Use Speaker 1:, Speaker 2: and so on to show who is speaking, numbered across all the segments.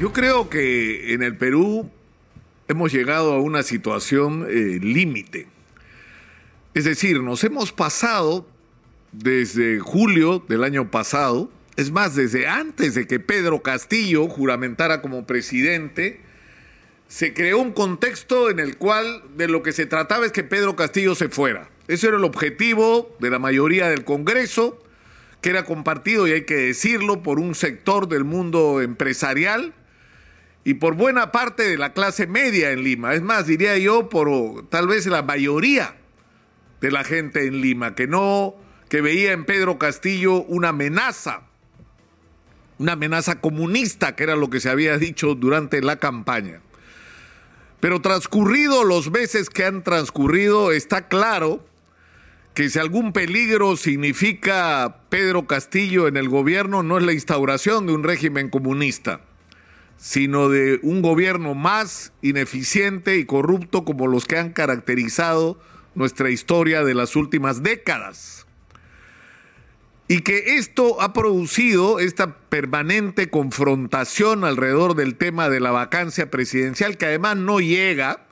Speaker 1: Yo creo que en el Perú hemos llegado a una situación eh, límite. Es decir, nos hemos pasado desde julio del año pasado, es más, desde antes de que Pedro Castillo juramentara como presidente, se creó un contexto en el cual de lo que se trataba es que Pedro Castillo se fuera. Ese era el objetivo de la mayoría del Congreso, que era compartido, y hay que decirlo, por un sector del mundo empresarial y por buena parte de la clase media en Lima. Es más, diría yo, por tal vez la mayoría de la gente en Lima, que no, que veía en Pedro Castillo una amenaza, una amenaza comunista, que era lo que se había dicho durante la campaña. Pero transcurrido los meses que han transcurrido, está claro que si algún peligro significa Pedro Castillo en el gobierno, no es la instauración de un régimen comunista, sino de un gobierno más ineficiente y corrupto como los que han caracterizado nuestra historia de las últimas décadas. Y que esto ha producido esta permanente confrontación alrededor del tema de la vacancia presidencial, que además no llega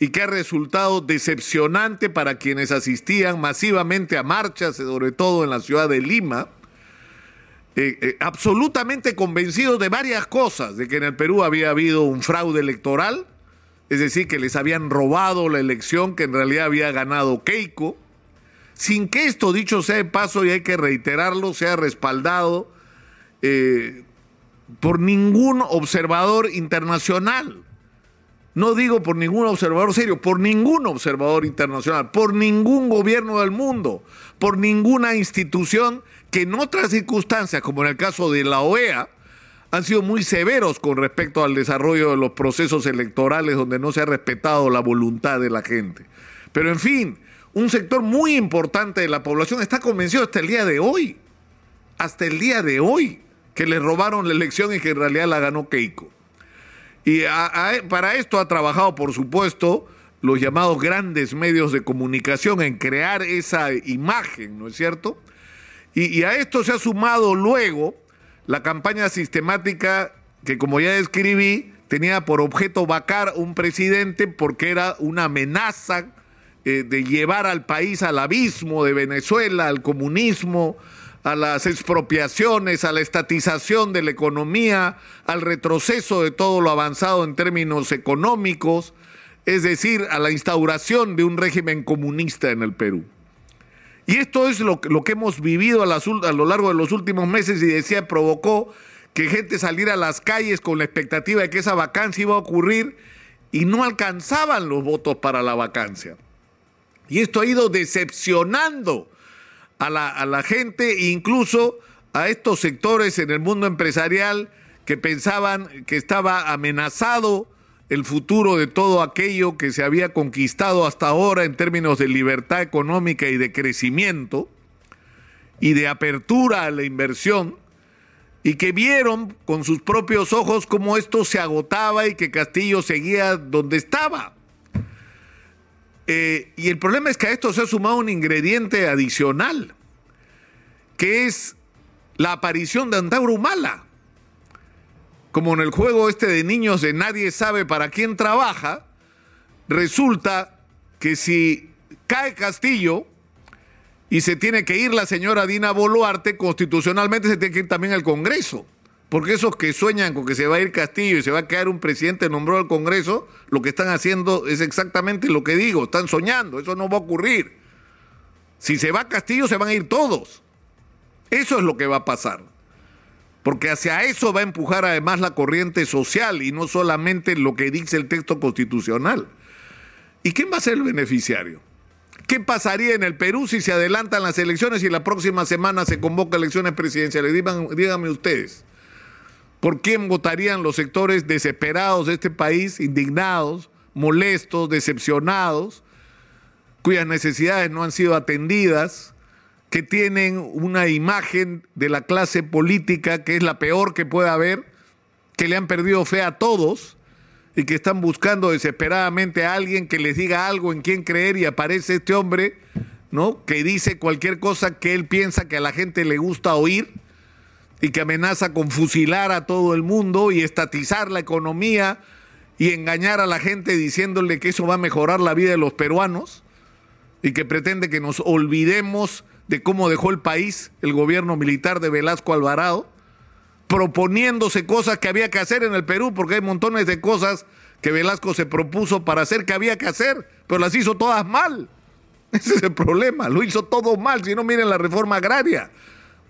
Speaker 1: y que ha resultado decepcionante para quienes asistían masivamente a marchas, sobre todo en la ciudad de Lima, eh, eh, absolutamente convencidos de varias cosas, de que en el Perú había habido un fraude electoral, es decir, que les habían robado la elección que en realidad había ganado Keiko, sin que esto, dicho sea de paso, y hay que reiterarlo, sea respaldado eh, por ningún observador internacional. No digo por ningún observador serio, por ningún observador internacional, por ningún gobierno del mundo, por ninguna institución que en otras circunstancias, como en el caso de la OEA, han sido muy severos con respecto al desarrollo de los procesos electorales donde no se ha respetado la voluntad de la gente. Pero en fin, un sector muy importante de la población está convencido hasta el día de hoy, hasta el día de hoy, que le robaron la elección y que en realidad la ganó Keiko. Y para esto ha trabajado, por supuesto, los llamados grandes medios de comunicación en crear esa imagen, ¿no es cierto? Y, y a esto se ha sumado luego la campaña sistemática que, como ya describí, tenía por objeto vacar un presidente porque era una amenaza eh, de llevar al país al abismo de Venezuela, al comunismo, a las expropiaciones, a la estatización de la economía, al retroceso de todo lo avanzado en términos económicos, es decir, a la instauración de un régimen comunista en el Perú. Y esto es lo, que hemos vivido a, a lo largo de los últimos meses y decía, provocó que gente saliera a las calles con la expectativa de que esa vacancia iba a ocurrir y no alcanzaban los votos para la vacancia. Y esto ha ido decepcionando a la, gente e incluso a estos sectores en el mundo empresarial que pensaban que estaba amenazado el futuro de todo aquello que se había conquistado hasta ahora en términos de libertad económica y de crecimiento y de apertura a la inversión, y que vieron con sus propios ojos cómo esto se agotaba y que Castillo seguía donde estaba. Eh, y el problema es que a esto se ha sumado un ingrediente adicional, que es la aparición de Antauro Humala. Como en el juego este de niños de nadie sabe para quién trabaja, resulta que si cae Castillo y se tiene que ir la señora Dina Boluarte, constitucionalmente se tiene que ir también al Congreso. Porque esos que sueñan con que se va a ir Castillo y se va a quedar un presidente nombrado al Congreso, lo que están haciendo es exactamente lo que digo, están soñando, eso no va a ocurrir. Si se va Castillo, se van a ir todos. Eso es lo que va a pasar. Porque hacia eso va a empujar además la corriente social y no solamente lo que dice el texto constitucional. ¿Y quién va a ser el beneficiario? ¿Qué pasaría en el Perú si se adelantan las elecciones y la próxima semana se convoca elecciones presidenciales? díganme ustedes. ¿Por quién votarían los sectores desesperados de este país, indignados, molestos, decepcionados, cuyas necesidades no han sido atendidas, que tienen una imagen de la clase política que es la peor que pueda haber, que le han perdido fe a todos y que están buscando desesperadamente a alguien que les diga algo en quien creer y aparece este hombre, ¿no? Que dice cualquier cosa que él piensa que a la gente le gusta oír y que amenaza con fusilar a todo el mundo y estatizar la economía y engañar a la gente diciéndole que eso va a mejorar la vida de los peruanos y que pretende que nos olvidemos de cómo dejó el país el gobierno militar de Velasco Alvarado, proponiéndose cosas que había que hacer en el Perú, porque hay montones de cosas que Velasco se propuso para hacer que había que hacer, pero las hizo todas mal. Ese es el problema, lo hizo todo mal, si no miren la reforma agraria,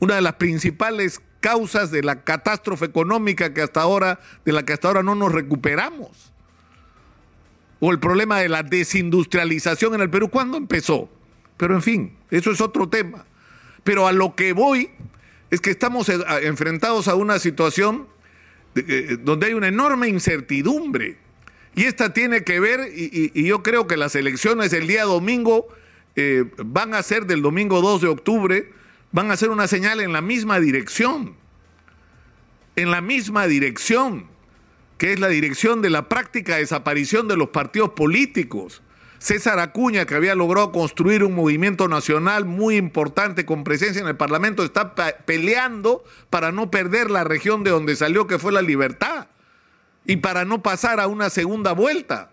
Speaker 1: una de las principales causas de la catástrofe económica que hasta ahora, de la que hasta ahora no nos recuperamos. O el problema de la desindustrialización en el Perú, ¿cuándo empezó? Pero en fin, eso es otro tema. Pero a lo que voy es que estamos enfrentados a una situación eh, donde hay una enorme incertidumbre. Y esta tiene que ver, y, yo creo que las elecciones el día domingo eh, van a ser del domingo 2 de octubre, van a ser una señal en la misma dirección, en la misma dirección, que es la dirección de la práctica desaparición de los partidos políticos. César Acuña, que había logrado construir un movimiento nacional muy importante con presencia en el Parlamento, está peleando para no perder la región de donde salió, que fue la libertad, y para no pasar a una segunda vuelta.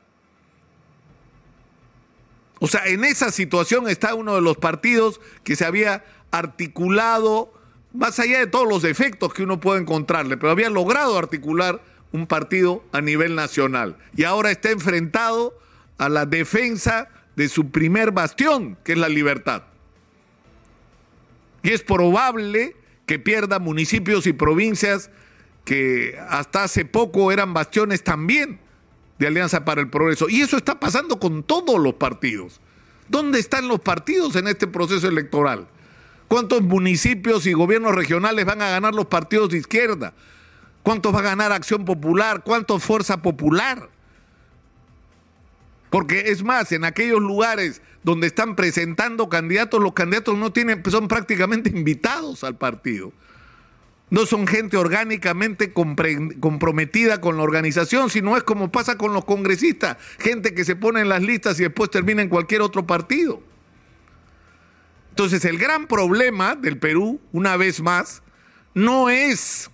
Speaker 1: O sea, en esa situación está uno de los partidos que se había articulado, más allá de todos los defectos que uno puede encontrarle, pero había logrado articular un partido a nivel nacional. Y ahora está enfrentado a la defensa de su primer bastión, que es la libertad. Y es probable que pierda municipios y provincias que hasta hace poco eran bastiones también de Alianza para el Progreso. Y eso está pasando con todos los partidos. ¿Dónde están los partidos en este proceso electoral? ¿Cuántos municipios y gobiernos regionales van a ganar los partidos de izquierda? ¿Cuántos va a ganar Acción Popular? ¿Cuántos Fuerza Popular? Porque es más, en aquellos lugares donde están presentando candidatos, los candidatos no tienen, son prácticamente invitados al partido. No son gente orgánicamente comprometida con la organización, sino es como pasa con los congresistas, gente que se pone en las listas y después termina en cualquier otro partido. Entonces, el gran problema del Perú, una vez más, no es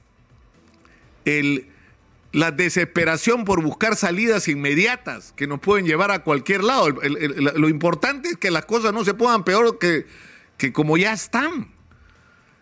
Speaker 1: la desesperación por buscar salidas inmediatas que nos pueden llevar a cualquier lado. lo importante es que las cosas no se pongan peor que, que como ya están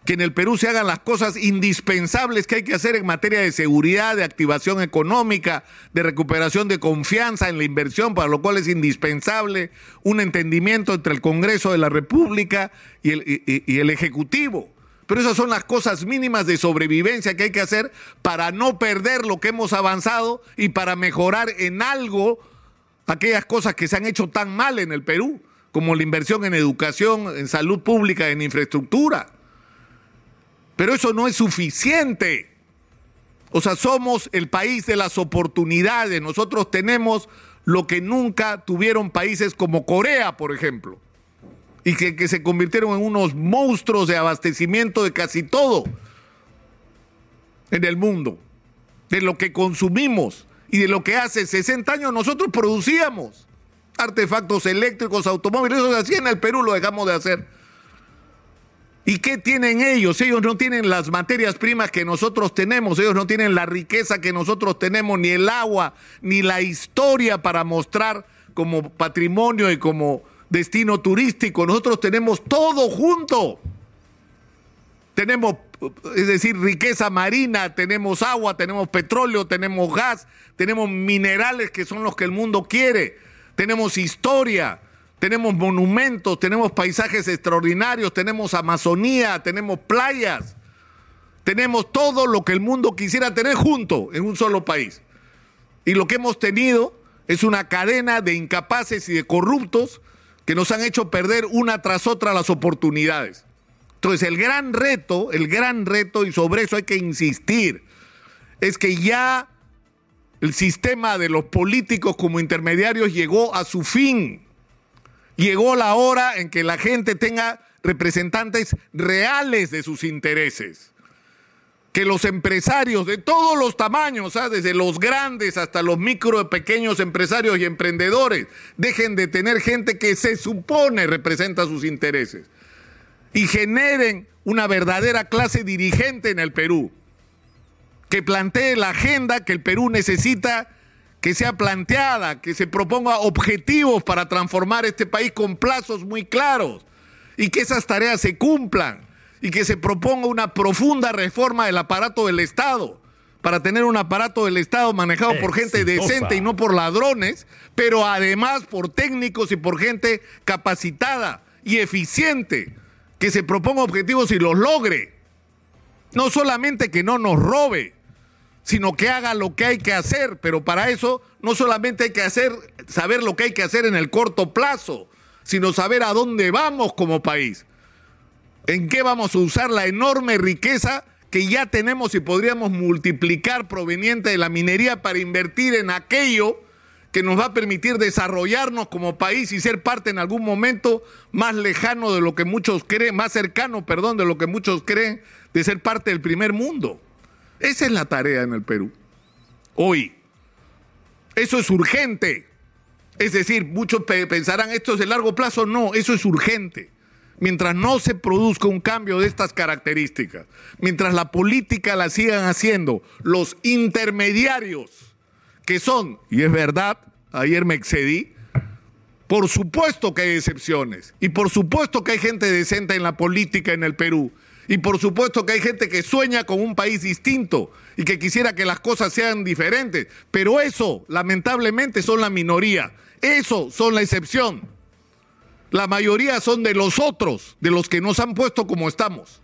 Speaker 1: que en el Perú se hagan las cosas indispensables que hay que hacer en materia de seguridad, de activación económica, de recuperación de confianza en la inversión, para lo cual es indispensable un entendimiento entre el Congreso de la República y el, Ejecutivo. Pero esas son las cosas mínimas de sobrevivencia que hay que hacer para no perder lo que hemos avanzado y para mejorar en algo aquellas cosas que se han hecho tan mal en el Perú, como la inversión en educación, en salud pública, en infraestructura. Pero eso no es suficiente. O sea, somos el país de las oportunidades. Nosotros tenemos lo que nunca tuvieron países como Corea, por ejemplo. Y que, que, se convirtieron en unos monstruos de abastecimiento de casi todo en el mundo. De lo que consumimos y de lo que hace 60 años nosotros producíamos. Artefactos eléctricos, automóviles, eso se hacía en el Perú, lo dejamos de hacer. ¿Y qué tienen ellos? Ellos no tienen las materias primas que nosotros tenemos, ellos no tienen la riqueza que nosotros tenemos, ni el agua, ni la historia para mostrar como patrimonio y como destino turístico. Nosotros tenemos todo junto. Tenemos, es decir, riqueza marina, tenemos agua, tenemos petróleo, tenemos gas, tenemos minerales que son los que el mundo quiere, tenemos historia, tenemos monumentos, tenemos paisajes extraordinarios, tenemos Amazonía, tenemos playas, tenemos todo lo que el mundo quisiera tener junto en un solo país. Y lo que hemos tenido es una cadena de incapaces y de corruptos que nos han hecho perder una tras otra las oportunidades. Entonces el gran reto, el gran reto, y sobre eso hay que insistir, es que ya el sistema de los políticos como intermediarios llegó a su fin. Llegó la hora en que la gente tenga representantes reales de sus intereses. Que los empresarios de todos los tamaños, ¿ah? desde los grandes hasta los micro y pequeños empresarios y emprendedores, dejen de tener gente que se supone representa sus intereses. y generen una verdadera clase dirigente en el Perú, que plantee la agenda que el Perú necesita que sea planteada, que se proponga objetivos para transformar este país con plazos muy claros y que esas tareas se cumplan y que se proponga una profunda reforma del aparato del Estado para tener un aparato del Estado manejado por gente decente y no por ladrones, pero además por técnicos y por gente capacitada y eficiente, que se proponga objetivos y los logre. No solamente que no nos robe, sino que haga lo que hay que hacer, pero para eso no solamente hay que hacer, saber lo que hay que hacer en el corto plazo, sino saber a dónde vamos como país, en qué vamos a usar la enorme riqueza que ya tenemos y podríamos multiplicar proveniente de la minería para invertir en aquello que nos va a permitir desarrollarnos como país y ser parte en algún momento más lejano de lo que muchos creen, más cercano, perdón, de lo que muchos creen de ser parte del primer mundo. Esa es la tarea en el Perú. Hoy. Eso es urgente. Es decir, muchos pensarán, esto es de largo plazo. No, eso es urgente mientras no se produzca un cambio de estas características, mientras la política la sigan haciendo los intermediarios, que son, y es verdad, ayer me excedí, por supuesto que hay excepciones, y por supuesto que hay gente decente en la política en el Perú, y por supuesto que hay gente que sueña con un país distinto y que quisiera que las cosas sean diferentes, pero eso, lamentablemente, son la minoría, eso son la excepción. La mayoría son de los otros, de los que nos han puesto como estamos.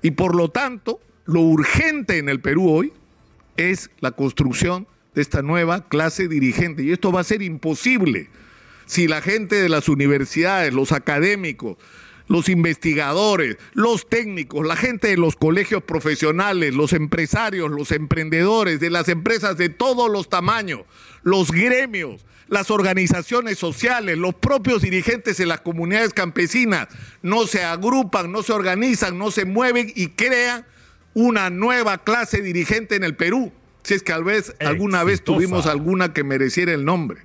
Speaker 1: Y por lo tanto, lo urgente en el Perú hoy es la construcción de esta nueva clase dirigente. Y esto va a ser imposible si la gente de las universidades, los académicos, los investigadores, los técnicos, la gente de los colegios profesionales, los empresarios, los emprendedores, de las empresas de todos los tamaños, los gremios, las organizaciones sociales, los propios dirigentes de las comunidades campesinas no se agrupan, no se organizan, no se mueven y crean una nueva clase dirigente en el Perú, si es que tal vez alguna vez tuvimos alguna que mereciera el nombre.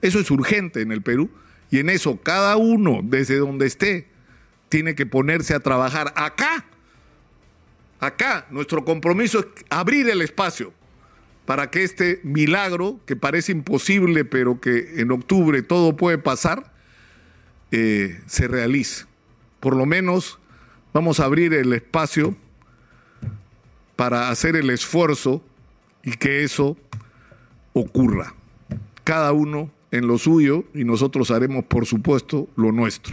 Speaker 1: Eso es urgente en el Perú y en eso cada uno, desde donde esté, tiene que ponerse a trabajar acá. Acá nuestro compromiso es abrir el espacio para que este milagro, que parece imposible, pero que en octubre todo puede pasar, eh, se realice. Por lo menos vamos a abrir el espacio para hacer el esfuerzo y que eso ocurra. Cada uno en lo suyo y nosotros haremos, por supuesto, lo nuestro.